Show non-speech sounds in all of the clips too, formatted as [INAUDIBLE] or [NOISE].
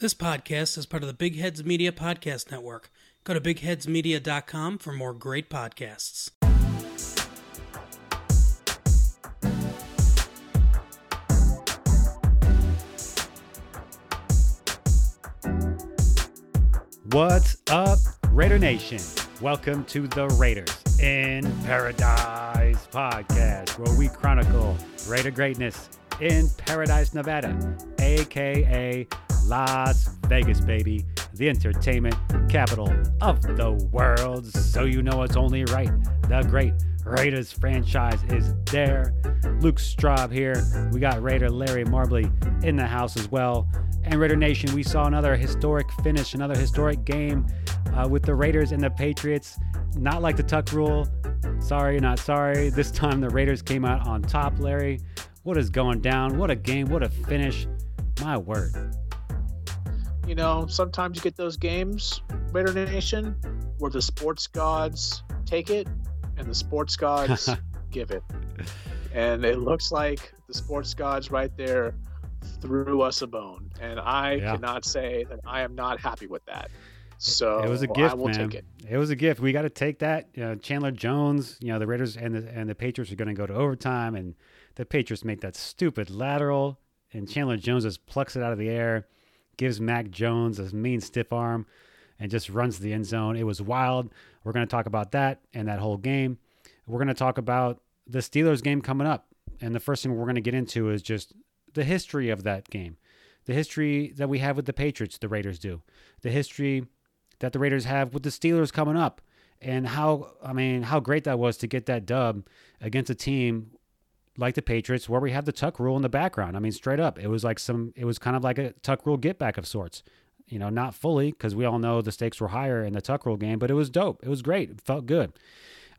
This podcast is part of the Big Heads Media Podcast Network. Go to bigheadsmedia.com for more great podcasts. What's up, Raider Nation? Welcome to the Raiders in Paradise podcast, where we chronicle Raider greatness in Paradise, Nevada, aka Las Vegas, baby, the entertainment capital of the world. So you know it's only right. The great Raiders franchise is there. Luke Straub here. We got Raider Larry Marbley in the house as well. And Raider Nation, we saw another historic finish, another historic game uh, with the Raiders and the Patriots. Not like the Tuck rule. Sorry, not sorry. This time the Raiders came out on top, Larry. What is going down? What a game. What a finish. My word. You know, sometimes you get those games, Raider Nation, where the sports gods take it and the sports gods [LAUGHS] give it. And it looks like the sports gods right there threw us a bone. And I Yeah. cannot say that I am not happy with that. So it was a gift, I will man. take it. It was a gift. We got to take that. You know, Chandler Jones. You know, the Raiders and the and the Patriots are going to go to overtime, and the Patriots make that stupid lateral, and Chandler Jones just plucks it out of the air, gives Mac Jones a mean stiff arm, and just runs the end zone. It was wild. We're going to talk about that and that whole game. We're going to talk about the Steelers game coming up, and the first thing we're going to get into is just the history of that game, the history that we have with the Patriots. The Raiders do, the history that the Raiders have with the Steelers coming up and how I mean how great that was to get that dub against a team like the Patriots where we have the tuck rule in the background. I mean straight up it was like some it was kind of like a tuck rule get back of sorts. You know, not fully because we all know the stakes were higher in the tuck rule game, but it was dope. It was great. It felt good.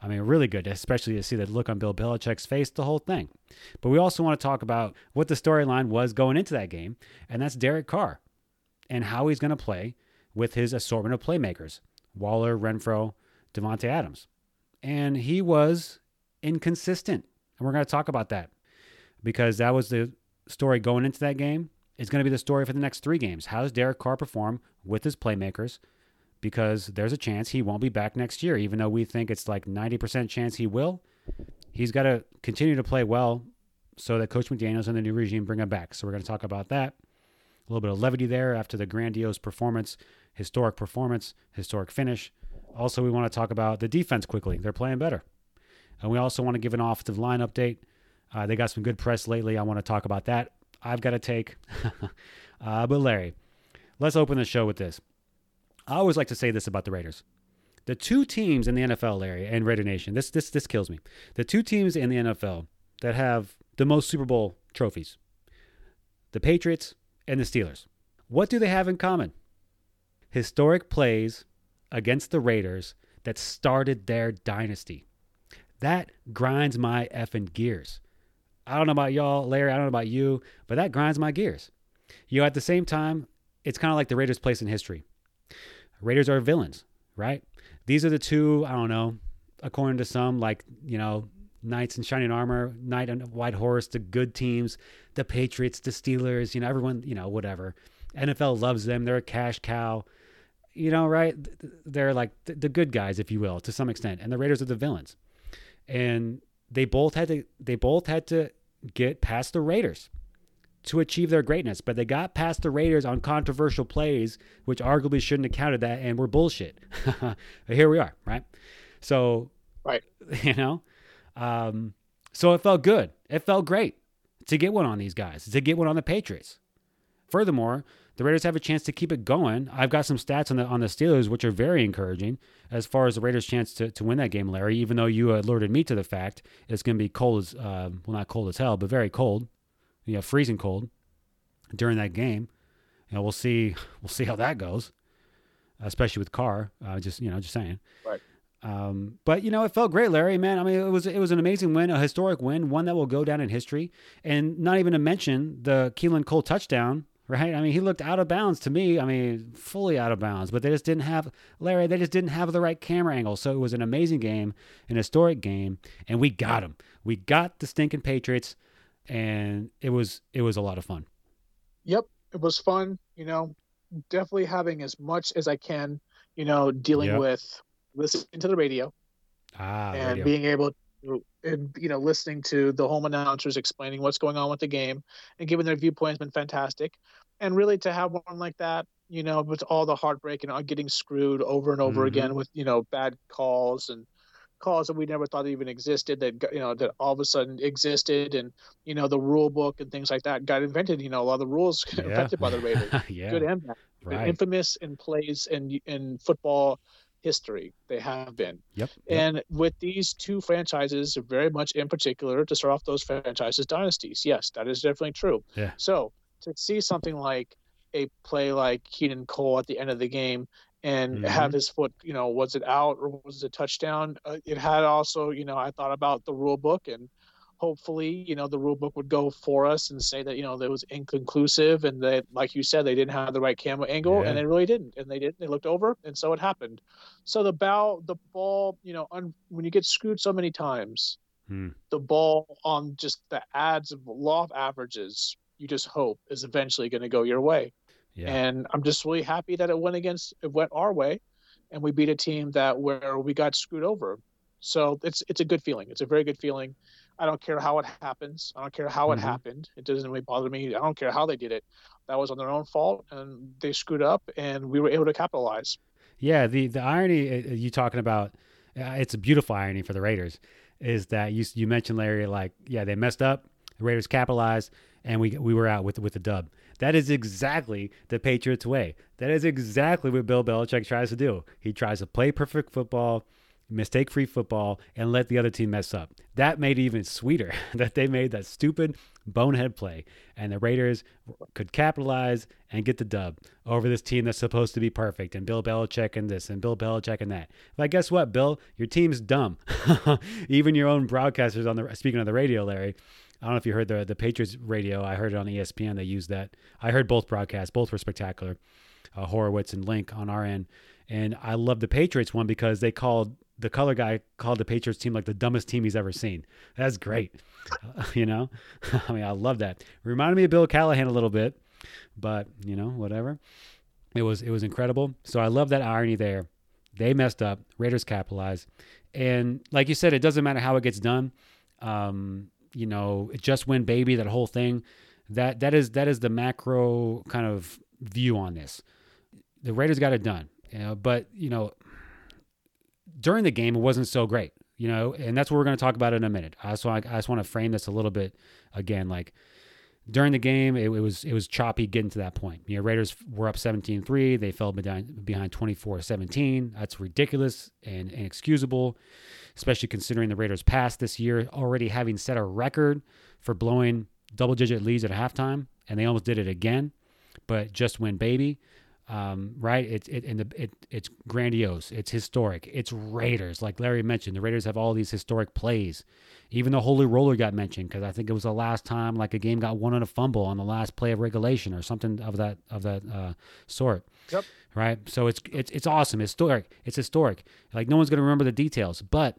I mean, really good, especially to see the look on Bill Belichick's face, the whole thing. But we also want to talk about what the storyline was going into that game, and that's Derek Carr and how he's going to play with his assortment of playmakers Waller, Renfrow, Davante Adams. And he was inconsistent. And we're going to talk about that because that was the story going into that game. It's going to be the story for the next three games. How does Derek Carr perform with his playmakers? Because there's a chance he won't be back next year, even though we think it's like 90% chance he will. He's got to continue to play well so that Coach McDaniels and the new regime bring him back. So we're going to talk about that. A little bit of levity there after the grandiose performance, historic performance, historic finish. Also, we want to talk about the defense quickly. They're playing better. And we also want to give an offensive line update. Uh, they got some good press lately. I want to talk about that. I've got a take. [LAUGHS] uh, but, Larry, let's open the show with this. I always like to say this about the Raiders. The two teams in the NFL, Larry, and Raider Nation, this, this, this kills me. The two teams in the NFL that have the most Super Bowl trophies the Patriots and the Steelers. What do they have in common? Historic plays against the Raiders that started their dynasty. That grinds my effing gears. I don't know about y'all, Larry, I don't know about you, but that grinds my gears. You know, at the same time, it's kind of like the Raiders' place in history. Raiders are villains, right? These are the two, I don't know, according to some, like, you know, Knights in shining armor, Knight on white horse, the good teams, the Patriots, the Steelers, you know, everyone, you know, whatever. NFL loves them. They're a cash cow, you know, right? They're like the, the good guys, if you will, to some extent. And the Raiders are the villains. And they both had to they both had to get past the Raiders to achieve their greatness, but they got past the Raiders on controversial plays, which arguably shouldn't have counted that and were bullshit. [LAUGHS] but here we are, right? So, Right. [LAUGHS] you know, um, so it felt good. It felt great to get one on these guys, to get one on the Patriots. Furthermore, the Raiders have a chance to keep it going. I've got some stats on the on the Steelers, which are very encouraging as far as the Raiders' chance to, to win that game, Larry. Even though you alerted me to the fact it's going to be cold as uh, well, not cold as hell, but very cold, you know, freezing cold during that game. You know, we'll see. [LAUGHS] We'll see how that goes, especially with Carr. Uh, just you know, just saying. Right. Um, but you know, it felt great, Larry. Man, I mean, it was it was an amazing win, a historic win, one that will go down in history. And not even to mention the Keelan Cole touchdown, right? I mean, he looked out of bounds to me. I mean, fully out of bounds. But they just didn't have Larry. They just didn't have the right camera angle. So it was an amazing game, an historic game, and we got them. We got the stinking Patriots, and it was it was a lot of fun. Yep. It was fun. You know, definitely having as much as I can, you know, dealing Yep. with listening to the radio Ah, and radio. being able to, and you know, listening to the home announcers explaining what's going on with the game and giving their viewpoint has been fantastic. And really to have one like that, you know, with all the heartbreak and getting screwed over and over Mhm. again with you know bad calls and calls that we never thought even existed that you know that all of a sudden existed and you know the rule book and things like that got invented you know a lot of the rules Yeah. invented by the Raiders [LAUGHS] yeah, good and bad right. infamous in plays in in football history they have been Yep. yep. and with these two franchises very much in particular to start off those franchises dynasties yes that is definitely true Yeah. so to see something like a play like Keelan Cole at the end of the game and Mhm. have his foot, you know, was it out or was it a touchdown? Uh, it had also, you know, I thought about the rule book and hopefully, you know, the rule book would go for us and say that, you know, that was inconclusive and that, like you said, they didn't have the right camera angle Yeah. and they really didn't. And they didn't. They looked over and so it happened. So the bow, the ball, you know, un, when you get screwed so many times, Hmm. the ball on just the ads of law of averages, you just hope is eventually going to go your way. Yeah. And I'm just really happy that it went against it went our way, and we beat a team that where we got screwed over. So it's it's a good feeling. It's a very good feeling. I don't care how it happens. I don't care how Mhm. it happened. It doesn't really bother me. I don't care how they did it. That was on their own fault, and they screwed up, and we were able to capitalize. Yeah, the the irony uh, you talking about, uh, it's a beautiful irony for the Raiders, is that you you mentioned Larry like yeah they messed up, the Raiders capitalized, and we we were out with with the dub. That is exactly the Patriots way. That is exactly what Bill Belichick tries to do. He tries to play perfect football, mistake free football, and let the other team mess up. That made it even sweeter [LAUGHS] that they made that stupid bonehead play, and the Raiders could capitalize and get the dub over this team that's supposed to be perfect, and Bill Belichick and this, and Bill Belichick and that. But guess what, Bill? Your team's dumb. [LAUGHS] even your own broadcasters on the speaking on the radio, Larry. I don't know if you heard the the Patriots radio. I heard it on ESPN. They used that. I heard both broadcasts. Both were spectacular. Uh, Horowitz and Link on our end, and I love the Patriots one because they called the color guy called the Patriots team like the dumbest team he's ever seen. That's great. Uh, [LAUGHS] you know, [LAUGHS] I mean, I love that. Reminded me of Bill Callahan a little bit, but you know, whatever. It was it was incredible. So I love that irony there. They messed up. Raiders capitalized, and like you said, it doesn't matter how it gets done. Um, you know, just win, baby. That whole thing. That that is that is the macro kind of view on this. The Raiders got it done, you know, but you know, during the game it wasn't so great, you know, and that's what we're going to talk about in a minute. I just want I just want to frame this a little bit again, like during the game, it, it was it was choppy getting to that point. You know, Raiders were up 17-3. They fell behind behind 24-17. That's ridiculous and inexcusable, especially considering the Raiders past this year already having set a record for blowing double-digit leads at halftime, and they almost did it again. But just win, baby. Um, right? It's it, and the, it it's grandiose. It's historic. It's Raiders, like Larry mentioned. The Raiders have all these historic plays. Even the holy roller got mentioned because I think it was the last time like a game got won on a fumble on the last play of regulation or something of that of that uh, sort. Yep. Right. So it's it's it's awesome. Historic. It's historic. Like no one's gonna remember the details, but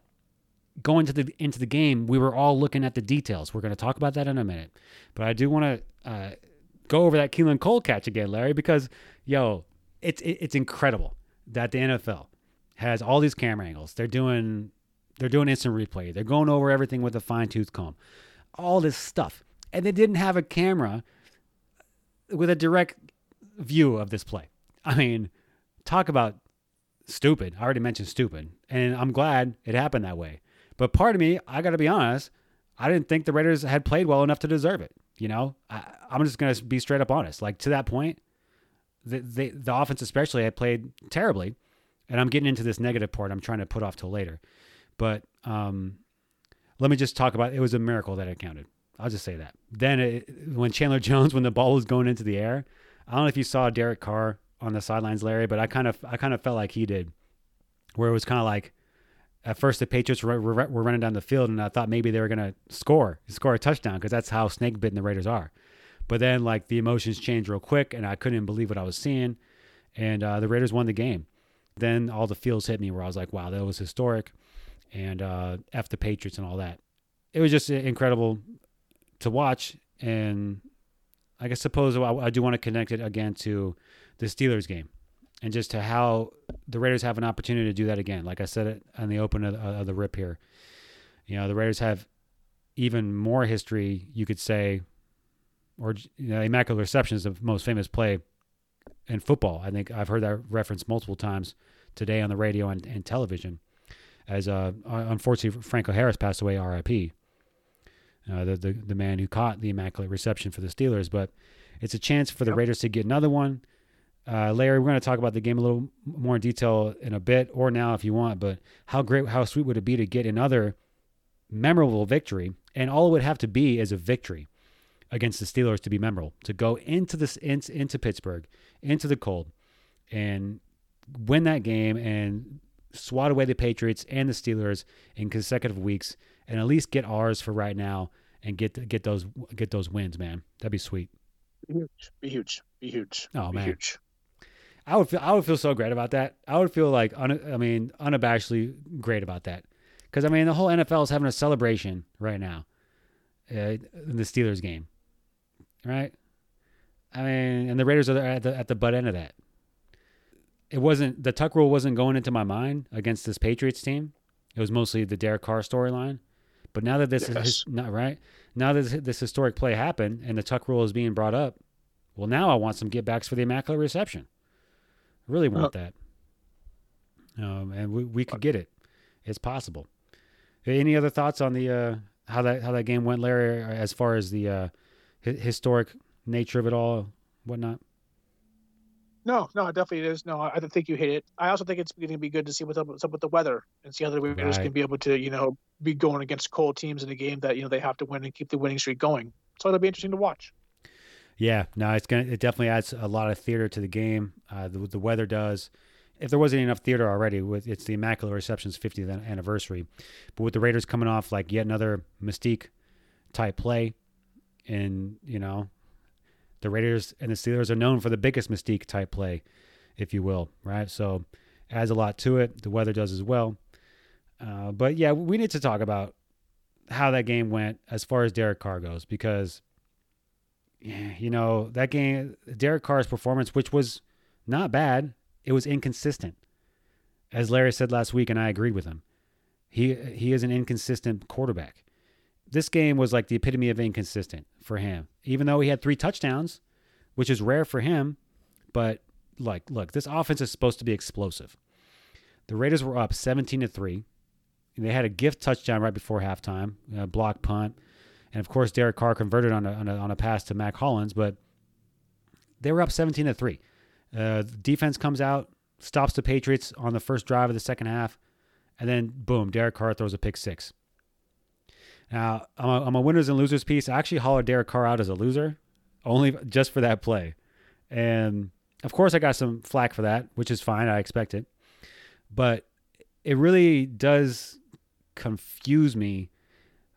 going to the into the game, we were all looking at the details. We're going to talk about that in a minute, but I do want to uh, go over that Keelan Cole catch again, Larry, because yo, it's it's incredible that the NFL has all these camera angles. They're doing they're doing instant replay. They're going over everything with a fine tooth comb, all this stuff, and they didn't have a camera with a direct view of this play. I mean, talk about stupid. I already mentioned stupid, and I'm glad it happened that way. But part of me, I got to be honest, I didn't think the Raiders had played well enough to deserve it. You know, I, I'm just gonna be straight up honest. Like to that point, the, the the offense especially I played terribly, and I'm getting into this negative part. I'm trying to put off till later, but um, let me just talk about. It was a miracle that it counted. I'll just say that. Then it, when Chandler [LAUGHS] Jones, when the ball was going into the air, I don't know if you saw Derek Carr on the sidelines, Larry, but I kind of I kind of felt like he did, where it was kind of like at first the Patriots were, were, running down the field, and I thought maybe they were gonna score score a touchdown because that's how snake bitten the Raiders are. But then like the emotions changed real quick, and I couldn't believe what I was seeing, and uh, the Raiders won the game. Then all the feels hit me where I was like, wow, that was historic, and uh, f the Patriots and all that. It was just incredible to watch, and I guess suppose I, I do want to connect it again to the Steelers game, and just to how the Raiders have an opportunity to do that again. Like I said it on the open of, of the rip here, you know, the Raiders have even more history, you could say, or you know, immaculate reception is the most famous play in football. I think I've heard that reference multiple times today on the radio and, and television. As uh, unfortunately Franco Harris passed away, R.I.P. Uh, the, the the man who caught the immaculate reception for the Steelers, but it's a chance for the yep. Raiders to get another one. Uh, Larry, we're going to talk about the game a little more in detail in a bit, or now if you want. But how great, how sweet would it be to get another memorable victory? And all it would have to be is a victory against the Steelers to be memorable, to go into this into, into Pittsburgh, into the cold, and win that game and swat away the Patriots and the Steelers in consecutive weeks, and at least get ours for right now and get get those get those wins, man. That'd be sweet. Be huge, be huge, be huge. Oh be man, huge. I would feel I would feel so great about that. I would feel like un, I mean unabashedly great about that, because I mean the whole NFL is having a celebration right now, uh, in the Steelers game, right? I mean, and the Raiders are at the at the butt end of that. It wasn't the Tuck rule wasn't going into my mind against this Patriots team. It was mostly the Derek Carr storyline. But now that this yes. is not right, now that this historic play happened and the Tuck rule is being brought up, well, now I want some get backs for the immaculate reception. Really want that. Um, and we, we could get it. It's possible. Any other thoughts on the uh, how that how that game went, Larry? As far as the uh, historic nature of it all, whatnot. No, no, it definitely is. No, I think you hit it. I also think it's going to be good to see what's up, what's up with the weather and see how the Raiders right. can be able to, you know, be going against cold teams in a game that you know they have to win and keep the winning streak going. So it'll be interesting to watch. Yeah, no, it's gonna. It definitely adds a lot of theater to the game. Uh, the, the weather does. If there wasn't enough theater already, with it's the Immaculate Reception's 50th anniversary, but with the Raiders coming off like yet another mystique type play, and you know the Raiders and the Steelers are known for the biggest mystique type play, if you will, right? So adds a lot to it. The weather does as well. Uh, but yeah, we need to talk about how that game went as far as Derek Carr goes because, you know, that game, Derek Carr's performance, which was not bad, it was inconsistent. As Larry said last week, and I agreed with him, he he is an inconsistent quarterback this game was like the epitome of inconsistent for him. Even though he had three touchdowns, which is rare for him, but like, look, this offense is supposed to be explosive. The Raiders were up 17 to 3. They had a gift touchdown right before halftime, a block punt. And of course, Derek Carr converted on a, on a, on a pass to Mack Hollins, but they were up 17 to 3. Uh, defense comes out, stops the Patriots on the first drive of the second half, and then boom, Derek Carr throws a pick six. Now, I'm a, a winners and losers piece. I actually hollered Derek Carr out as a loser, only just for that play. And of course, I got some flack for that, which is fine. I expect it. But it really does confuse me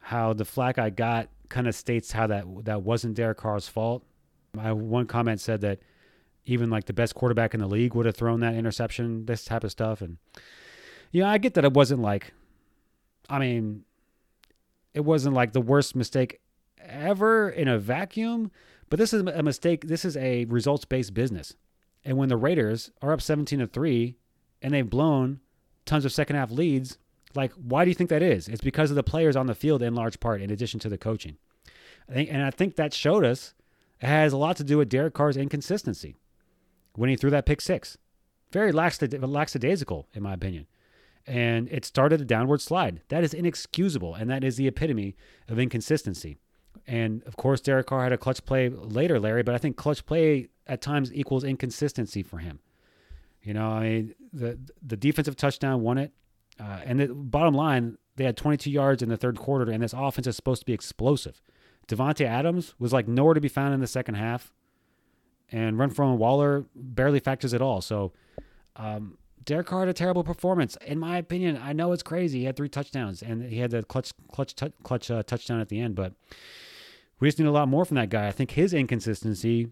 how the flack I got kind of states how that that wasn't Derek Carr's fault. My one comment said that even like the best quarterback in the league would have thrown that interception, this type of stuff. And you know, I get that it wasn't like I mean, it wasn't like the worst mistake ever in a vacuum, but this is a mistake. This is a results based business. And when the Raiders are up 17 to 3 and they've blown tons of second half leads, like why do you think that is? It's because of the players on the field in large part, in addition to the coaching. I think, and I think that showed us it has a lot to do with Derek Carr's inconsistency when he threw that pick six. Very lackadaisical, in my opinion and it started a downward slide. That is inexcusable, and that is the epitome of inconsistency. And of course, Derek Carr had a clutch play later, Larry, but I think clutch play at times equals inconsistency for him. You know, I mean, the the defensive touchdown won it, uh, and the bottom line, they had 22 yards in the third quarter, and this offense is supposed to be explosive. Davante Adams was like nowhere to be found in the second half, and Renfrow Waller barely factors at all. So, um, Derek Carr had a terrible performance, in my opinion. I know it's crazy. He had three touchdowns, and he had the clutch, clutch, t- clutch uh, touchdown at the end. But we just need a lot more from that guy. I think his inconsistency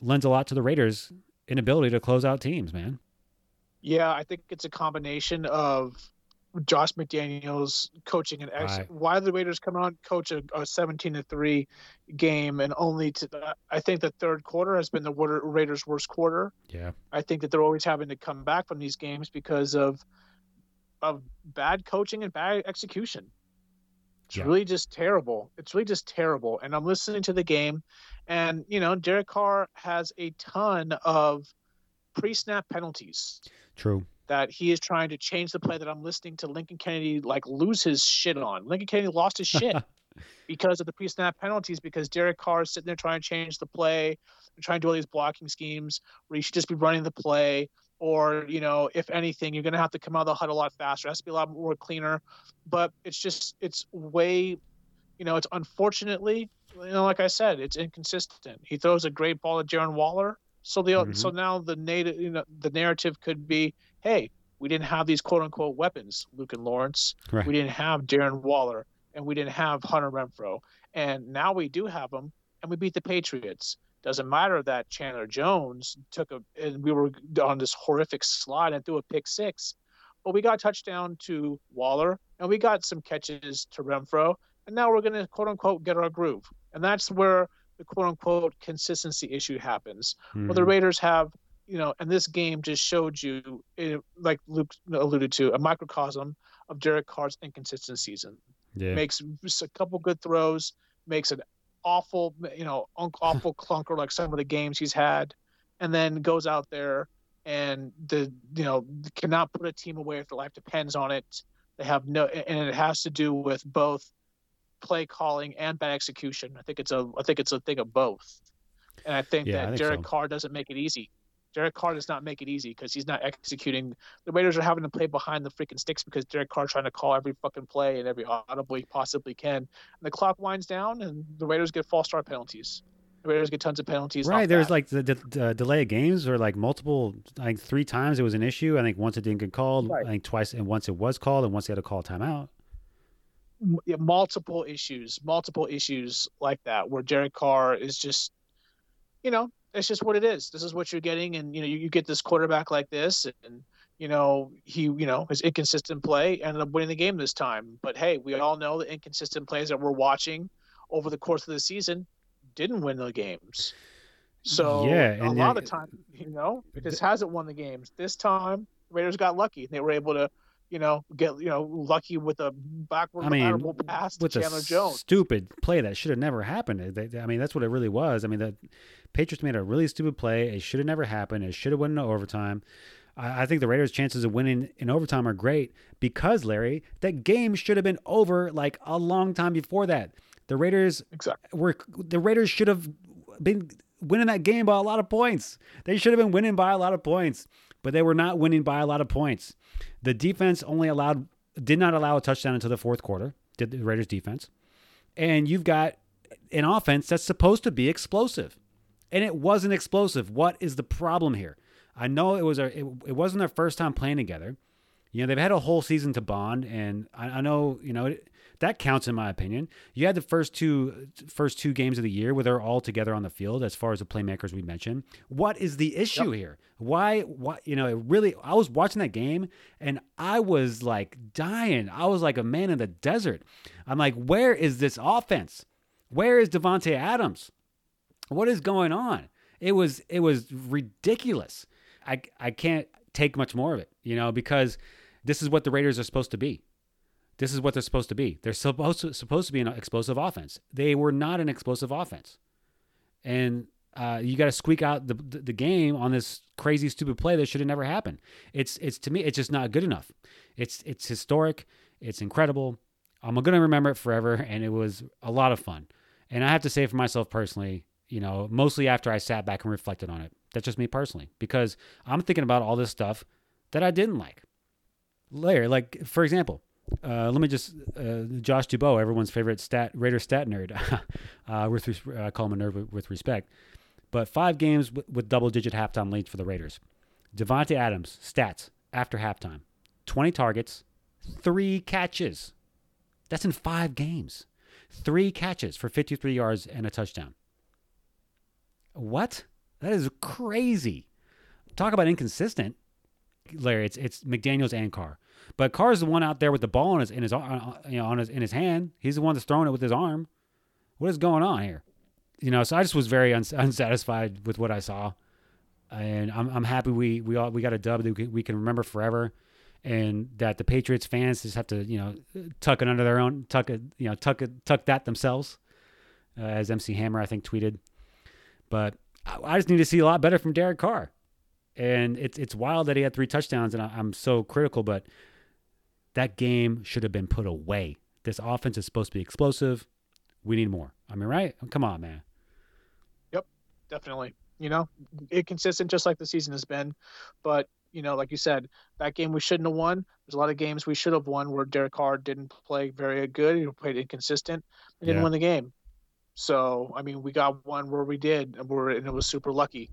lends a lot to the Raiders' inability to close out teams. Man. Yeah, I think it's a combination of Josh McDaniels coaching an ex. Right. Why the Raiders come on coach a, a 17 to three game and only to I think the third quarter has been the Raiders' worst quarter. Yeah. I think that they're always having to come back from these games because of of bad coaching and bad execution. It's Yeah. really just terrible. It's really just terrible. And I'm listening to the game, and you know, Derek Carr has a ton of pre-snap penalties True. that he is trying to change the play that I'm listening to Lincoln Kennedy like lose his shit on. Lincoln Kennedy lost his shit [LAUGHS] because of the pre-snap penalties because Derek Carr is sitting there trying to change the play and trying to do all these blocking schemes where you should just be running the play. Or you know if anything you're going to have to come out of the HUD a lot faster. It has to be a lot more cleaner. But it's just it's way you know it's unfortunately you know like I said it's inconsistent. He throws a great ball at Darren Waller so the Mhm. so now the native you know the narrative could be hey we didn't have these quote unquote weapons Luke and Lawrence Right. we didn't have Darren Waller and we didn't have Hunter Renfrow. And now we do have them, and we beat the Patriots. Doesn't matter that Chandler Jones took a, and we were on this horrific slide and threw a pick six, but we got a touchdown to Waller, and we got some catches to Renfrow, and now we're going to quote unquote get our groove. And that's where the quote unquote consistency issue happens. Well, the Mhm. Raiders have, you know, and this game just showed you, eh, like Luke alluded to, a microcosm of Derek Carr's inconsistent season yeah. makes a couple good throws, makes an awful, you know, [LAUGHS] awful clunker like some of the games he's had, and then goes out there and the you know cannot put a team away if their life depends on it. They have no, and it has to do with both play calling and bad execution. I think it's a, I think it's a thing of both, and I think Yeah, I that think Derek so. Carr doesn't make it easy. Derek Carr does not make it easy because he's not executing. The Raiders are having to play behind the freaking sticks because Derek Carr trying to call every fucking play and every audible he possibly can. And the clock winds down, and the Raiders get false start penalties. The Raiders get tons of penalties. Right, there's that. like the, the uh, delay of games, or like multiple, like three times it was an issue. I think once it didn't get called. Right. I think twice, and once it was called, and once they had to call a timeout. Multiple issues, multiple issues like that, where Derek Carr is just, you know, it's just what it is. This is what you're getting, and you know, you, you get this quarterback like this, and you know, he, you know, his inconsistent play ended up winning the game this time. But hey, we all know the inconsistent plays that we're watching over the course of the season didn't win the games. So Yeah, a lot of time, you know, this hasn't won the games. This time, Raiders got lucky. They were able to, you know, get you know lucky with a backward I mean, pass to with a Chandler Jones. stupid play that should have never happened. They- they- I mean, that's what it really was. I mean, the Patriots made a really stupid play. It should have never happened. It should have went into overtime. I, I think the Raiders' chances of winning in overtime are great because Larry, that game should have been over like a long time before that. The Raiders Exactly. were the Raiders should have been winning that game by a lot of points. They should have been winning by a lot of points, but they were not winning by a lot of points. The defense only allowed did not allow a touchdown until the fourth quarter. Did the Raiders defense? And you've got an offense that's supposed to be explosive, and it wasn't explosive. What is the problem here? I know it was a it, it wasn't their first time playing together. You know they've had a whole season to bond, and I, I know you know it, that counts in my opinion. You had the first two first two games of the year where they're all together on the field as far as the playmakers we mentioned. What is the issue here? Why why you know, it really I was watching that game and I was like dying. I was like a man in the desert. I'm like, where is this offense? Where is Davante Adams? What is going on? It was it was ridiculous. I I can't take much more of it, you know, because this is what the Raiders are supposed to be. This is what they're supposed to be. They're supposed to, supposed to be an explosive offense. They were not an explosive offense, and uh, you got to squeak out the, the the game on this crazy stupid play that should have never happened. It's it's to me it's just not good enough. It's it's historic. It's incredible. I'm gonna remember it forever, and it was a lot of fun. And I have to say for myself personally, you know, mostly after I sat back and reflected on it. That's just me personally, because I'm thinking about all this stuff that I didn't like. Later, like for example, uh, let me just uh, Josh Dubow, everyone's favorite stat Raider stat nerd. [LAUGHS] uh, with uh, I call him a nerd with, with respect. But five games w- with double-digit halftime leads for the Raiders. Davante Adams stats after halftime: twenty targets, three catches. That's in five games. Three catches for 53 yards and a touchdown. What? That is crazy. Talk about inconsistent. Larry, it's it's McDaniels and Carr. But Carr's the one out there with the ball in his in his uh, you know on his in his hand. He's the one that's throwing it with his arm. What is going on here? You know, so I just was very uns- [LAUGHS] unsatisfied with what I saw, and I'm I'm happy we we all we got a dub that we can, remember forever, and that the Patriots fans just have to you know tuck it under their own tuck it you know tuck it tuck that themselves, uh, as MC Hammer I think tweeted, but I, I just need to see a lot better from Derek Carr and it's it's wild that he had three touchdowns, and I, am so critical, but that game should have been put away. This offense is supposed to be explosive. We need more. I mean, right? Come on, man. Yep, definitely. You know, inconsistent just like the season has been, but you know, like you said, that game we shouldn't have won. There's a lot of games we should have won where Derek Carr didn't play very good. He played inconsistent. He didn't yeah. win the game. So I mean, we got one where we did, and, we're, and it was super lucky.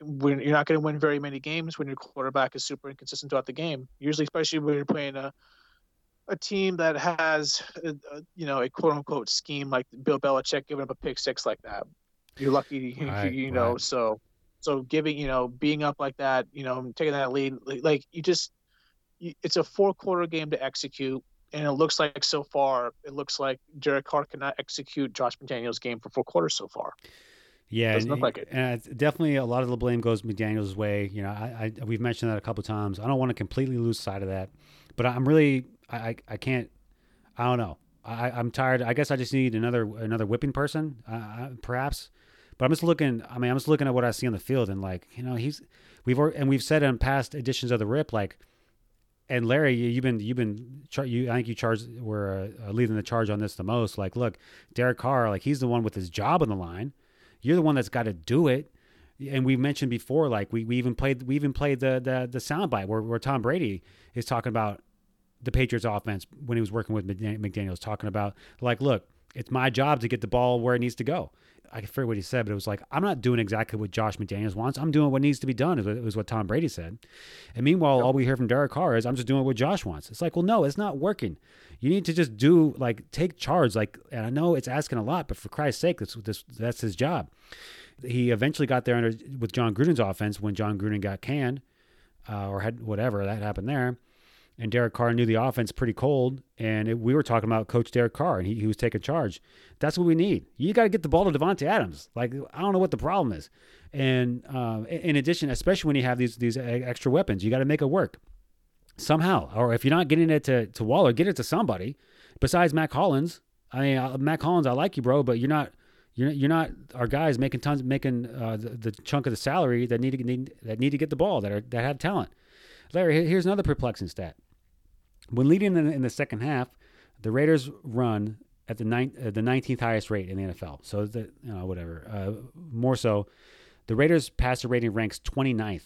When you're not going to win very many games when your quarterback is super inconsistent throughout the game. Usually, especially when you're playing a a team that has, a, a, you know, a quote unquote scheme like Bill Belichick giving up a pick six like that. You're lucky, right, you know. Right. So, so giving, you know, being up like that, you know, taking that lead, like you just, it's a four quarter game to execute and it looks like so far, it looks like Derek Carr cannot execute Josh McDaniels' game for four quarters so far. Yeah, doesn't look like it. And definitely a lot of the blame goes McDaniels' way. You know, I, I we've mentioned that a couple times. I don't want to completely lose sight of that, but I'm really I I, can't. I don't know. I I'm tired. I guess I just need another another whipping person, uh, perhaps. But I'm just looking. I mean, I'm just looking at what I see on the field, and like you know, he's we've and we've said in past editions of the Rip, like and Larry, you've been you've been you I think you charged were uh, leading the charge on this the most. Like, look, Derek Carr, like he's the one with his job on the line. You're the one that's got to do it. And we mentioned before, like we, we even played we even played the the the soundbite where where Tom Brady is talking about the Patriots offense when he was working with McDaniels, talking about like, look, it's my job to get the ball where it needs to go. I forget what he said, but it was like, I'm not doing exactly what Josh McDaniels wants. I'm doing what needs to be done, is was what Tom Brady said. And meanwhile, yep. all we hear from Derek Carr is, I'm just doing what Josh wants. It's like, well, no, it's not working. You need to just do, like, take charge. Like, and I know it's asking a lot, but for Christ's sake, that's, that's, that's his job. He eventually got there under, with Jon Gruden's offense when Jon Gruden got canned uh, or had whatever that happened there and Derek Carr knew the offense pretty cold. And it, we were talking about Coach Derek Carr, and he, he was taking charge. That's what we need. You got to get the ball to Davante Adams. Like I don't know what the problem is. And uh, in addition, especially when you have these these extra weapons, you got to make it work somehow. Or if you're not getting it to to Waller, get it to somebody besides Mack Hollins. I mean, uh, Mack Hollins, I like you, bro, but you're not. You're, you're not our guys making tons making uh, the, the, chunk of the salary that need to need that need to get the ball that are that have talent. Larry, here's another perplexing stat. When leading in, in the second half, the Raiders run at the ninth, uh, the 19th highest rate in the NFL. So the you know whatever. Uh, more so, the Raiders passer rating ranks 29th.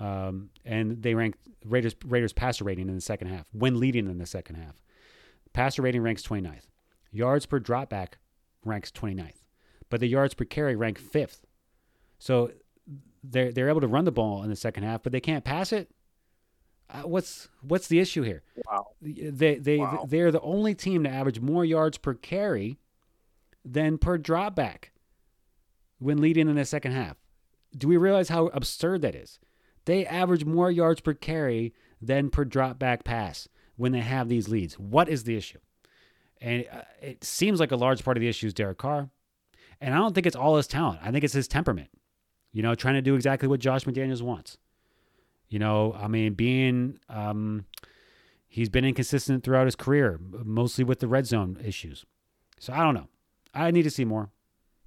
Um, and they rank Raiders Raiders passer rating in the second half when leading in the second half. Passer rating ranks 29th. Yards per dropback ranks 29th. But the yards per carry rank 5th. So they're they're able to run the ball in the second half, but they can't pass it. Uh, what's what's the issue here? Wow. They they wow. they're the only team to average more yards per carry than per dropback when leading in the second half. Do we realize how absurd that is? They average more yards per carry than per dropback pass when they have these leads. What is the issue? And uh, it seems like a large part of the issue is Derek Carr. And I don't think it's all his talent. I think it's his temperament. You know, trying to do exactly what Josh McDaniels wants. You know, I mean, being um, he's been inconsistent throughout his career, mostly with the red zone issues. So I don't know. I need to see more,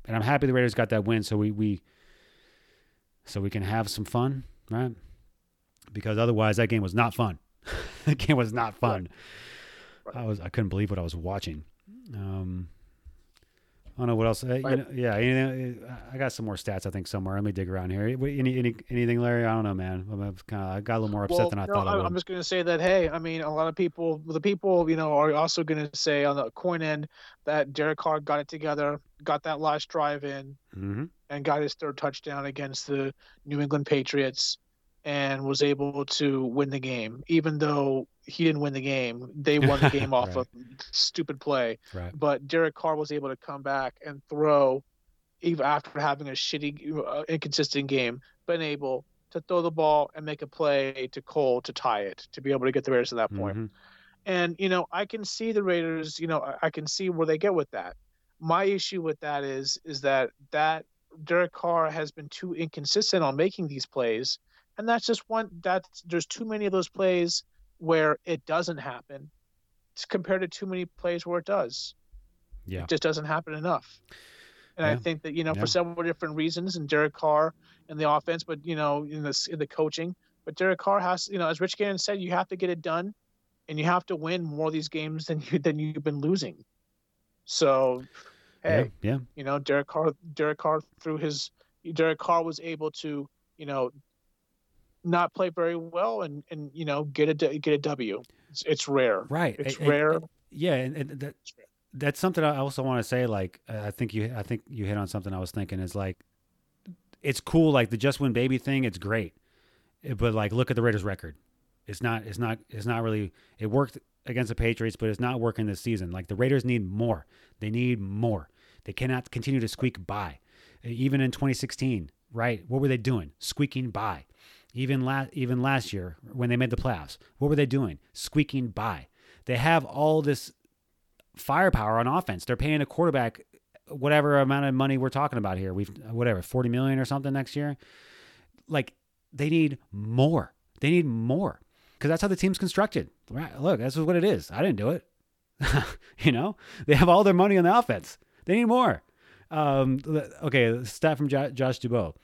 and I'm happy the Raiders got that win, so we we so we can have some fun, right? Because otherwise, that game was not fun. [LAUGHS] that game was not fun. Right. Right. I was I couldn't believe what I was watching. Um, I don't know what else. Uh, you know, yeah, anything, I got some more stats. I think somewhere. Let me dig around here. Any, any anything, Larry? I don't know, man. I'm kind of. I got a little more upset well, than I no, thought. I, I am just going to say that. Hey, I mean, a lot of people, the people, you know, are also going to say on the coin end that Derek Carr got it together, got that last drive in, mm-hmm. and got his third touchdown against the New England Patriots, and was able to win the game, even though he didn't win the game. They won the [LAUGHS] game off right. a stupid play. Right. But Derek Carr was able to come back and throw, even after having a shitty, uh, inconsistent game, been able to throw the ball and make a play to Cole to tie it, to be able to get the Raiders to that point. Mhm. And, you know, I can see the Raiders, you know, I- I can see where they get with that. My issue with that is is that that Derek Carr has been too inconsistent on making these plays. And that's just one that's there's too many of those plays where it doesn't happen it's compared to too many plays where it does. Yeah. It just doesn't happen enough. And I think that, you know, Yeah. for several different reasons and Derek Carr and the offense, but you know, in this in the coaching, but Derek Carr has, you know, as Rich Gannon said, you have to get it done and you have to win more of these games than you than you've been losing. So hey, Yeah. Yeah. you know, Derek Carr Derek Carr through his Derek Carr was able to, you know, not play very well and and you know get a get a W. It's, it's rare. Right. It's And- and- rare. yeah, and, and that that's something I also want to say. Like, I think you, I think you hit on something I was thinking is like, it's cool. Like the just win baby thing, it's great, Eh, but like, look at the Raiders' record. It's not, it's not, it's not really. It worked against the Patriots, but it's not working this season. Like the Raiders need more. They need more. They cannot continue to squeak by. Eh, Even in 2016, right? What were they doing? Squeaking by. Even last, even last year when they made the playoffs, what were they doing? Squeaking by. They have all this firepower on offense. They're paying a quarterback whatever amount of money we're talking about here. We've whatever, 40 million or something next year. Like they need more. They need more. Cuz that's how the team's constructed. Right? Look, that's what it is. I didn't do it. [LAUGHS] you know? They have all their money on the offense. They need more. Um, okay, stat from Josh Dubow.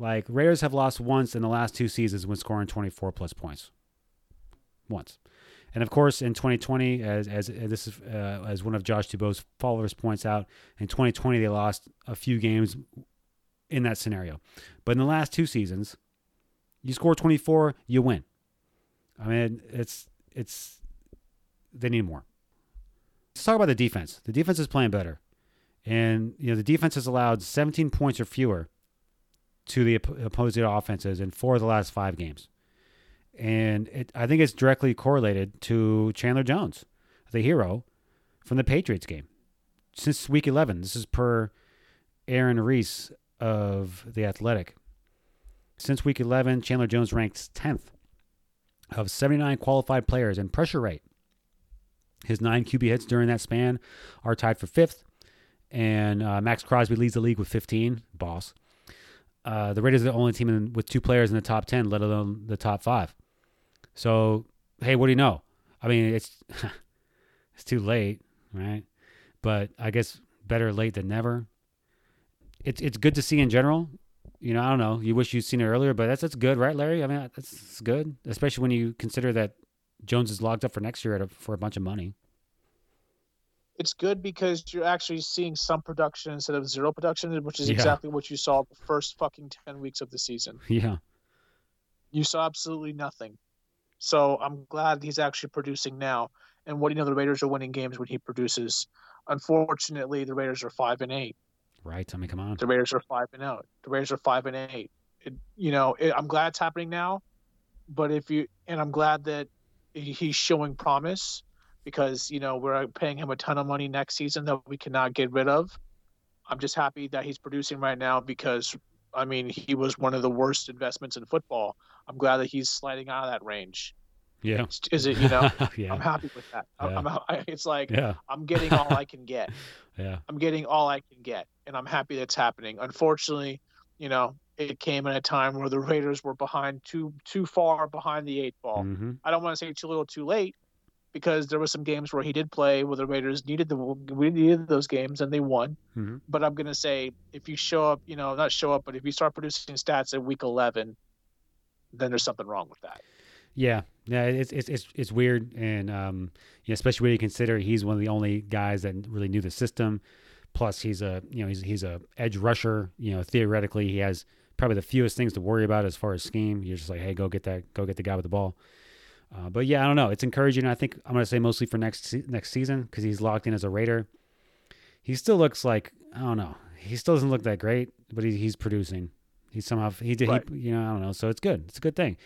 Like Raiders have lost once in the last two seasons when scoring 24 plus points. Once. And of course, in 2020, as as this is uh, as one of Josh Dubow's followers points out, in 2020 they lost a few games in that scenario. But in the last two seasons, you score 24, you win. I mean, it's it's they need more. Let's talk about the defense. The defense is playing better, and you know the defense has allowed 17 points or fewer to the opposing offenses in four of the last five games and it, I think it's directly correlated to Chandler Jones, the hero from the Patriots game. Since week 11, this is per Aaron Reese of The Athletic. Since week 11, Chandler Jones ranks 10th of 79 qualified players in pressure rate. His nine QB hits during that span are tied for fifth, and uh, Maxx Crosby leads the league with 15. Boss. Uh, the Raiders are the only team in, with two players in the top 10, let alone the top five. So, hey, what do you know? I mean, it's [LAUGHS] it's too late, right? But I guess better late than never. It's it's good to see in general. You know, I don't know. You wish you'd seen it earlier, but that's that's good, right, Larry? I mean, that's, good, especially when you consider that Jones is locked up for next year a, for a bunch of money. It's good because you're actually seeing some production instead of zero production, which is Yeah. exactly what you saw the first fucking ten weeks of the season. Yeah, You saw absolutely nothing. So I'm glad he's actually producing now. And what do you know? The Raiders are winning games when he produces. Unfortunately, the Raiders are five and eight. right. I mean, come on. The Raiders are five and out. The Raiders are five and eight. It, you know, it, I'm glad it's happening now, but if you and I'm glad that he's showing promise because you know we're paying him a ton of money next season that we cannot get rid of. I'm just happy that he's producing right now because I mean he was one of the worst investments in football. I'm glad that he's sliding out of that range. Yeah, Is- Is it you know? [LAUGHS] yeah, I'm happy with that. I'm, Yeah. I'm, it's like yeah, I'm getting all I can get. [LAUGHS] yeah, I'm getting all I can get, and I'm happy that's happening. Unfortunately, you know, it came at a time where the Raiders were behind too too far behind the eight ball. hmm I don't want to say too little, too late, because there were some games where he did play where the Raiders needed the we needed those games and they won. hmm But I'm gonna say if you show up, you know, not show up, but if you start producing stats at week 11, then there's something wrong with that. Yeah, yeah, it's it's it's, it's weird, and um, yeah, especially when you consider he's one of the only guys that really knew the system. Plus, he's a you know he's he's a edge rusher. You know, theoretically, he has probably the fewest things to worry about as far as scheme. You're just like, hey, go get that, go get the guy with the ball. Uh, but yeah, I don't know. It's encouraging. I think I'm gonna say mostly for next next season because he's locked in as a Raider. He still looks like I don't know. He still doesn't look that great, but he, he's producing. He somehow he did Right. he, you know I don't know. So it's good. It's a good thing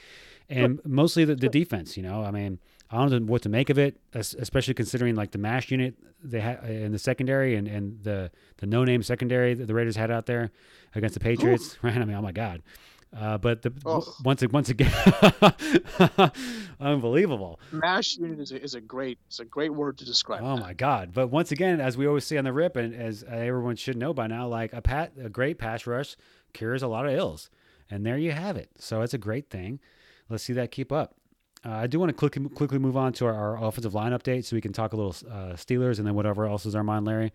and mostly the, the defense. You know, I mean, I don't know what to make of it, especially considering like the mash unit they had in the secondary and, and the the no name secondary that the Raiders had out there against the Patriots. [LAUGHS] Right? I mean, oh my god. Uh, but the, once once again, [LAUGHS] unbelievable. Mash unit is a, is a great it's a great word to describe. Oh that. my God! But once again, as we always say on the rip, and as everyone should know by now, like a pat, a great pass rush cures a lot of ills, and there you have it. So it's a great thing. Let's see that keep up. Uh, I do want to quickly quickly move on to our, our offensive line update, so we can talk a little uh, Steelers, and then whatever else is on our mind, Larry,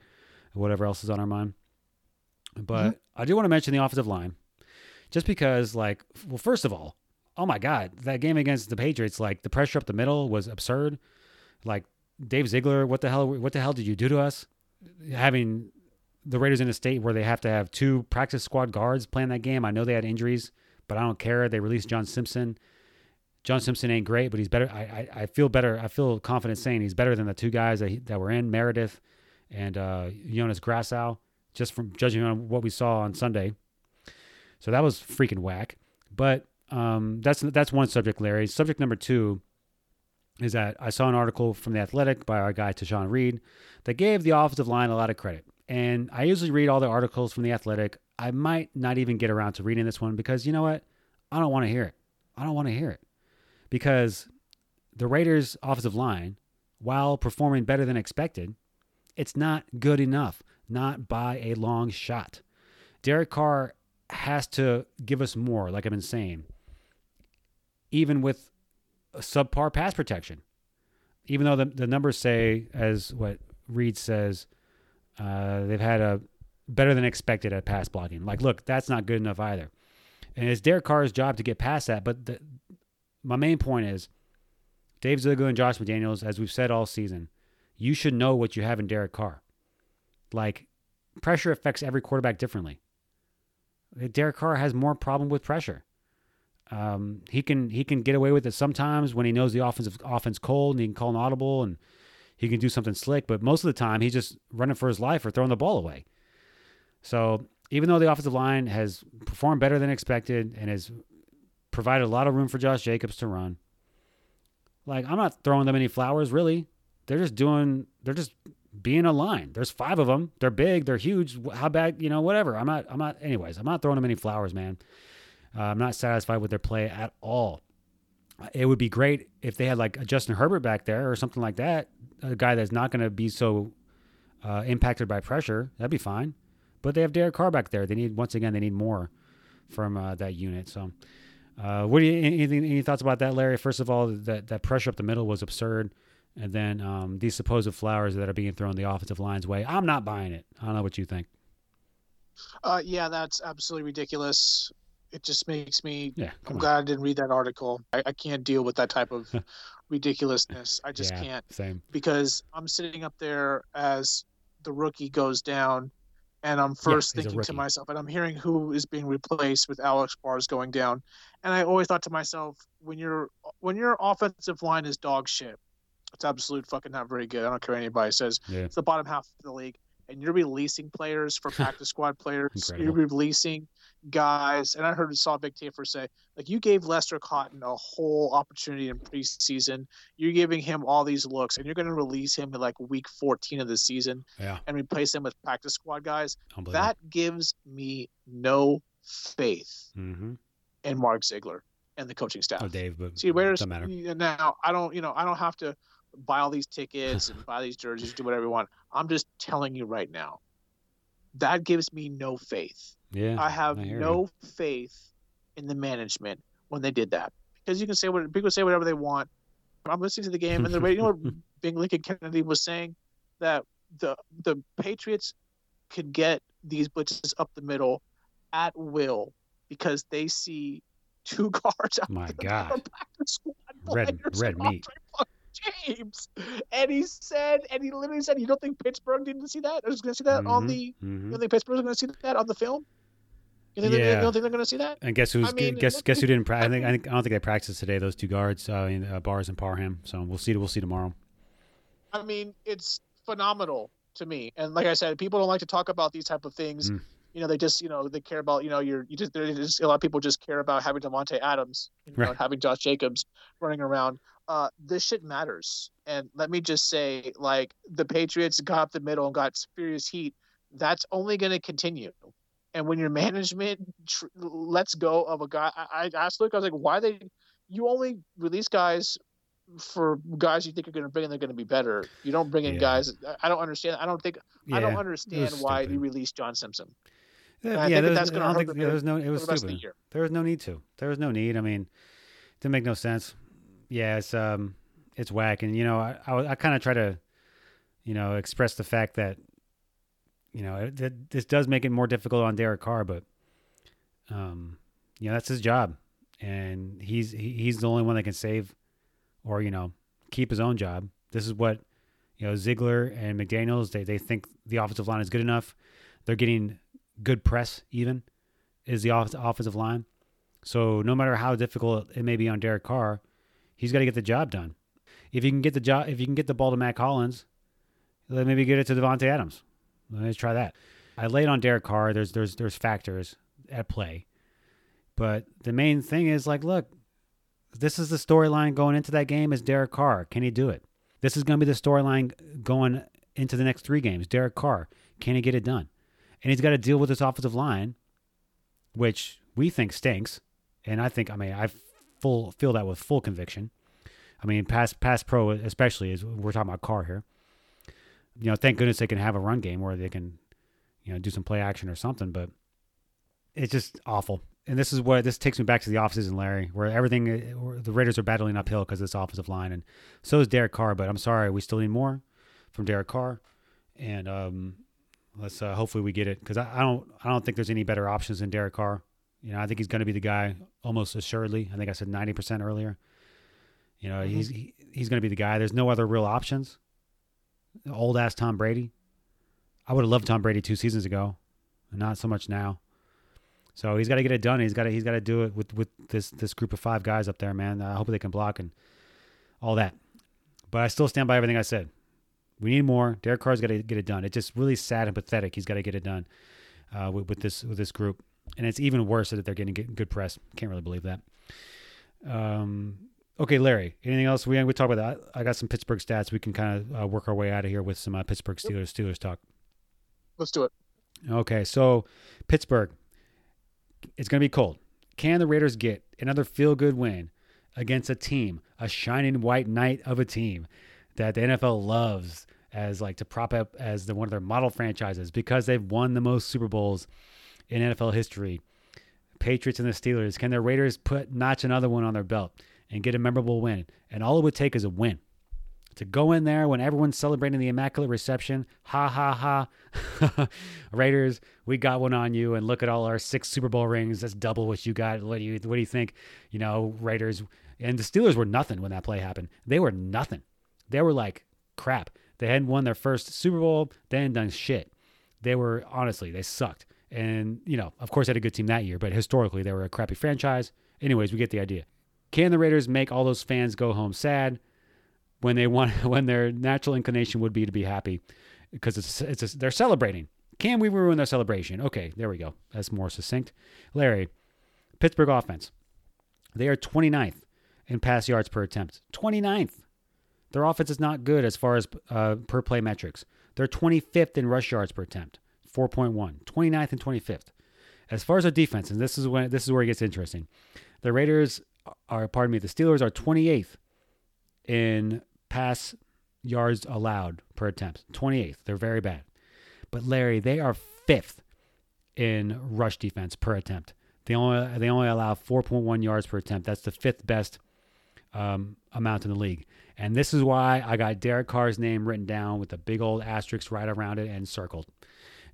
whatever else is on our mind. But I do want to mention the offensive line, just because, like, well, first of all, oh my God, that game against the Patriots, like the pressure up the middle was absurd. Like Dave Ziegler, what the hell? What the hell did you do to us? Having the Raiders in a state where they have to have two practice squad guards playing that game. I know they had injuries, but I don't care. They released John Simpson. John Simpson ain't great, but he's better. I, I, I feel better. I feel confident saying he's better than the two guys that, he, that were in Meredith and uh, Hroniss Grasu, just from judging on what we saw on Sunday. So that was freaking whack. But um, that's that's one subject, Larry. Subject number two is that I saw an article from the Athletic by our guy Tashan Reed that gave the offensive line a lot of credit. And I usually read all the articles from the Athletic. I might not even get around to reading this one because you know what? I don't want to hear it. I don't want to hear it because the Raiders' offensive line, while performing better than expected, it's not good enough, not by a long shot. Derek Carr has to give us more, like I've been saying, even with subpar pass protection. Even though the, the numbers say, as what Reed says, uh, they've had a better than expected at pass blocking. Like, look, that's not good enough either. And it's Derek Carr's job to get past that. But the, my main point is Dave Ziegler and Josh McDaniels, as we've said all season, you should know what you have in Derek Carr. Like, pressure affects every quarterback differently. Derek Carr has more problem with pressure. Um, he can he can get away with it sometimes when he knows the offensive offense cold and he can call an audible and he can do something slick. But most of the time, he's just running for his life or throwing the ball away. So even though the offensive line has performed better than expected and has provided a lot of room for Josh Jacobs to run, like I'm not throwing them any flowers. Really, they're just doing. They're just being a line. There's five of them. They're big. They're huge. How bad? You know, whatever. I'm not. I'm not. Anyways, I'm not throwing them any flowers, man. Uh, I'm not satisfied with their play at all. It would be great if they had like a Justin Herbert back there or something like that, a guy that's not going to be so uh, impacted by pressure. That'd be fine. But they have Derek Carr back there. They need once again they need more from uh, that unit. So, uh, what do you anything any thoughts about that, Larry? First of all, that that pressure up the middle was absurd, and then um, these supposed flowers that are being thrown the offensive line's way. I'm not buying it. I don't know what you think. Uh, yeah, that's absolutely ridiculous. It just makes me. Yeah, I'm on. glad I didn't read that article. I, I can't deal with that type of [LAUGHS] ridiculousness. I just Yeah, can't Same. because I'm sitting up there as the rookie goes down, and I'm first a thinking to myself, and I'm hearing who is being replaced with Alex Bars going down, and I always thought to myself, when your when your offensive line is dog shit, it's absolute fucking not very good. I don't care what anybody says. Yeah. It's the bottom half of the league, and you're releasing players for [LAUGHS] practice squad players. Incredible. You're releasing guys, and I heard saw Big Tafer say like you gave Lester Cotton a whole opportunity in preseason. You're giving him all these looks, and you're going to release him in like week 14 of the season Yeah. and replace him with practice squad guys. That gives me no faith mm-hmm. in Mark Ziegler and the coaching staff. Oh, Dave, but See, matter. now? I don't, you know, I don't have to buy all these tickets and buy these jerseys, do whatever you want. I'm just telling you right now. That gives me no faith. Yeah. I have I no faith in the management when they did that because you can say what people say whatever they want. I'm listening to the game and the radio. You know what [LAUGHS] Bing Lincoln Kennedy was saying that the the Patriots could get these blitzes up the middle at will because they see two [LAUGHS] guards out My God. Red- red [LAUGHS] meat. Andre James, and he said, and he literally said, "You don't think Pittsburgh didn't see that? I was going to see that on Mhm. the you Mhm. don't think Pittsburgh's going to see that on the film? You, think they, Yeah. you don't think they're going to see that? And guess who's I mean, guess guess who didn't practice? I think I think I don't think they practiced today. Those two guards, uh, in, uh, Bars and Parham. So we'll see. We'll see tomorrow. I mean, it's phenomenal to me. And like I said, people don't like to talk about these type of things. Mm. You know, they just you know they care about you know you're you just there's just a lot of people just care about having Davante Adams, you know, Right. and having Josh Jacobs running around. Uh, this shit matters. And let me just say, like the Patriots got up the middle and got serious heat. That's only going to continue. And when your management tr- lets go of a guy, I, I asked Luke, I was like, why they? You only release guys for guys you think are going to bring in, they're going to be better. You don't bring in Yeah. guys. I don't understand. I don't think. I don't understand why stupid. you released John Simpson. Yeah, And I yeah, think there's, that's going to hurt think the there was no. It was of the stupid. There was no need to. There was no need. I mean, it didn't make no sense. Yeah, it's um, it's whack, and you know, I I, I kind of try to, you know, express the fact that, you know, it, that this does make it more difficult on Derek Carr, but, um, you know, that's his job, and he's he, he's the only one that can save, or you know, keep his own job. This is what, you know, Ziegler and McDaniels they they think the offensive line is good enough. They're getting good press even is the off- offensive line. So no matter how difficult it may be on Derek Carr, he's got to get the job done. If you can get the job, if you can get the ball to Mack Hollins, then maybe get it to Davante Adams. Let's try that. I laid on Derek Carr. There's there's there's factors at play, but the main thing is like, look, this is the storyline going into that game is Derek Carr. Can he do it? This is going to be the storyline going into the next three games. Derek Carr, can he get it done? And he's got to deal with this offensive line, which we think stinks. And I think, I mean, I full feel that with full conviction. I mean, pass pass pro especially is we're talking about Carr here. You know, thank goodness they can have a run game where they can, you know, do some play action or something. But it's just awful. And this is what this takes me back to the offseason, Larry, where everything where the Raiders are battling uphill because of this offensive line, and so is Derek Carr. But I'm sorry, we still need more from Derek Carr, and um, let's uh, hopefully we get it because I, I don't I don't think there's any better options than Derek Carr. You know, I think he's going to be the guy almost assuredly. I think I said 90% earlier. You know, he's he, he's going to be the guy. There's no other real options. Old ass Tom Brady. I would have loved Tom Brady two seasons ago, not so much now. So he's got to get it done. He's got to he's got to do it with with this this group of five guys up there, man. I hope they can block and all that. But I still stand by everything I said. We need more. Derek Carr's got to get it done. It's just really sad and pathetic. He's got to get it done uh, with, with this with this group, and it's even worse that they're getting good press. Can't really believe that. Um, okay, Larry. Anything else we we talk about that? I got some Pittsburgh stats. We can kind of uh, work our way out of here with some uh, Pittsburgh Steelers Steelers talk. Let's do it. Okay, so Pittsburgh, it's going to be cold. Can the Raiders get another feel good win against a team, a shining white knight of a team that the NFL loves as like to prop up as the one of their model franchises because they've won the most Super Bowls in NFL history? Patriots and the Steelers. Can the Raiders put notch another one on their belt and get a memorable win? And all it would take is a win to go in there when everyone's celebrating the immaculate reception. Ha ha ha. [LAUGHS] Raiders, we got one on you and look at all our six Super Bowl rings. That's double what you got. What do you what do you think? You know, Raiders and the Steelers were nothing when that play happened. They were nothing. They were like crap. They hadn't won their first Super Bowl. They hadn't done shit. They were honestly, they sucked. And, you know, of course they had a good team that year, but historically they were a crappy franchise. Anyways, we get the idea. Can the Raiders make all those fans go home sad? when they want [LAUGHS] when their natural inclination would be to be happy because it's it's a, they're celebrating. Can we ruin their celebration? Okay, there we go. That's more succinct. Larry, Pittsburgh offense. They are 29th in pass yards per attempt. 29th. Their offense is not good as far as uh, per play metrics. They're 25th in rush yards per attempt, 4.1. 29th and 25th. As far as their defense, and this is when this is where it gets interesting. The Raiders are, pardon me, the Steelers are 28th in pass yards allowed per attempt. 28th. They're very bad. But Larry, they are fifth in rush defense per attempt. They only they only allow 4.1 yards per attempt. That's the fifth best um, amount in the league. And this is why I got Derek Carr's name written down with a big old asterisk right around it and circled.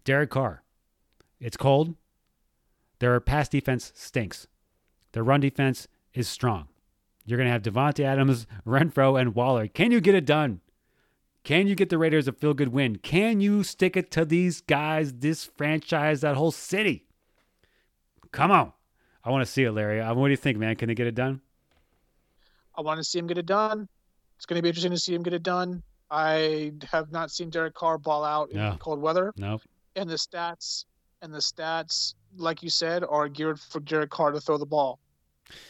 Derek Carr. It's cold. Their pass defense stinks. Their run defense is strong. You're going to have Davante Adams, [LAUGHS] Renfrow, and Waller. Can you get it done? Can you get the Raiders a feel good win? Can you stick it to these guys, this franchise, that whole city? Come on. I want to see it, Larry. Uh, What do you think, man? Can they get it done? I want to see him get it done. It's going to be interesting to see him get it done. I have not seen Derek Carr ball out in No. cold weather, No. and the stats and the stats, like you said, are geared for Derek Carr to throw the ball.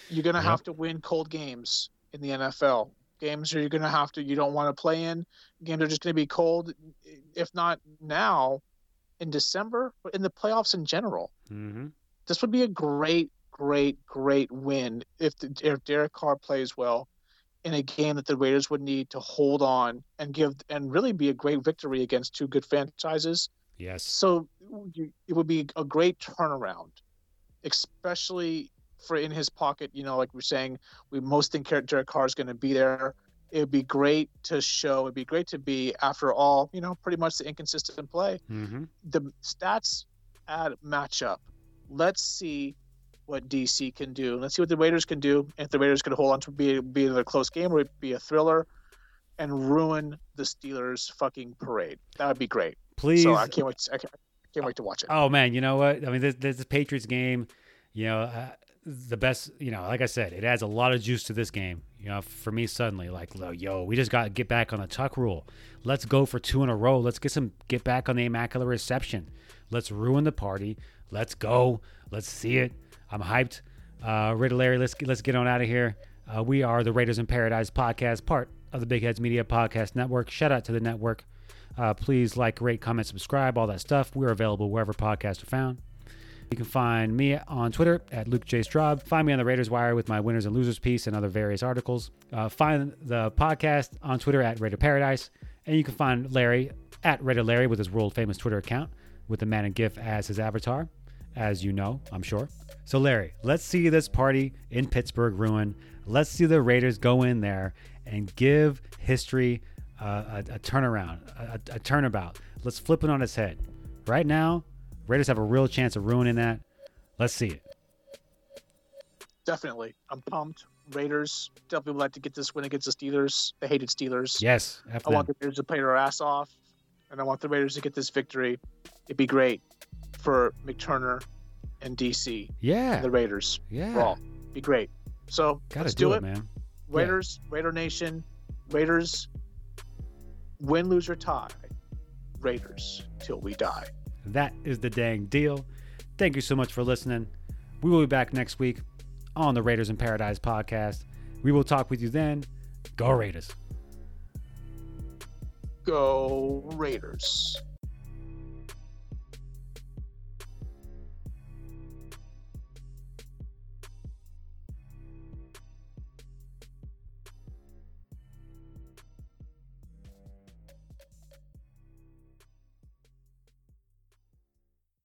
You're going to Yep. have to win cold games in the NFL. Games where you're going to have to, you don't want to play in. Games are just going to be cold, if not now, in December, but in the playoffs in general. Mm-hmm. This would be a great, great, great win if the, if Derek Carr plays well in a game that the Raiders would need to hold on and give and really be a great victory against two good franchises. Yes. So you, it would be a great turnaround, especially for in his pocket. You know, like we're saying, we most think Derek Carr is going to be there. It would be great to show. It'd be great to be, after all, you know, pretty much the inconsistent play. Mm-hmm. The stats add matchup. Let's see what DC can do. Let's see what the Raiders can do. If the Raiders can hold on to be be another close game or be a thriller, and ruin the Steelers' fucking parade. That would be great. Please. So I can't wait. To, I can't, can't wait to watch it. Oh man, you know what? I mean, this this Patriots game, you know, uh, the best. You know, like I said, it adds a lot of juice to this game. You know, for me suddenly, like, yo, we just got to get back on the tuck rule. Let's go for two in a row. Let's get some get back on the immaculate reception. Let's ruin the party. Let's go. Let's see it. I'm hyped. Uh, Raider Larry, let's let's get on out of here. Uh, we are the Raiders in Paradise podcast, part of the Big Heads Media Podcast Network. Shout out to the network. Uh, please like, rate, comment, subscribe, all that stuff. We're available wherever podcasts are found. You can find me on Twitter at Luke J. Straub. Find me on the Raiders Wire with my winners and losers piece and other various articles. Uh, find the podcast on Twitter at Raider Paradise. And you can find Larry at Raider Larry with his world famous Twitter account with the man and GIF as his avatar, as you know, I'm sure. So, Larry, let's see this party in Pittsburgh ruin. Let's see the Raiders go in there and give history uh, a, a, turnaround, a, a turnabout. Let's flip it on its head. Right now, Raiders have a real chance of ruining that. Let's see it. Definitely. I'm pumped. Raiders definitely would like to get this win against the Steelers, the hated Steelers. Yes. I want the Raiders to play their ass off, and I want the Raiders to get this victory. It'd be great for McTurner and DC. Yeah. And the Raiders. Yeah. Be great. So Gotta let's do, do it, it, man. Raiders, yeah. Raider Nation, Raiders, win, lose, or tie. Raiders till we die. That is the dang deal. Thank you so much for listening. We will be back next week on the Raiders in Paradise podcast. We will talk with you then. Go Raiders. Go Raiders.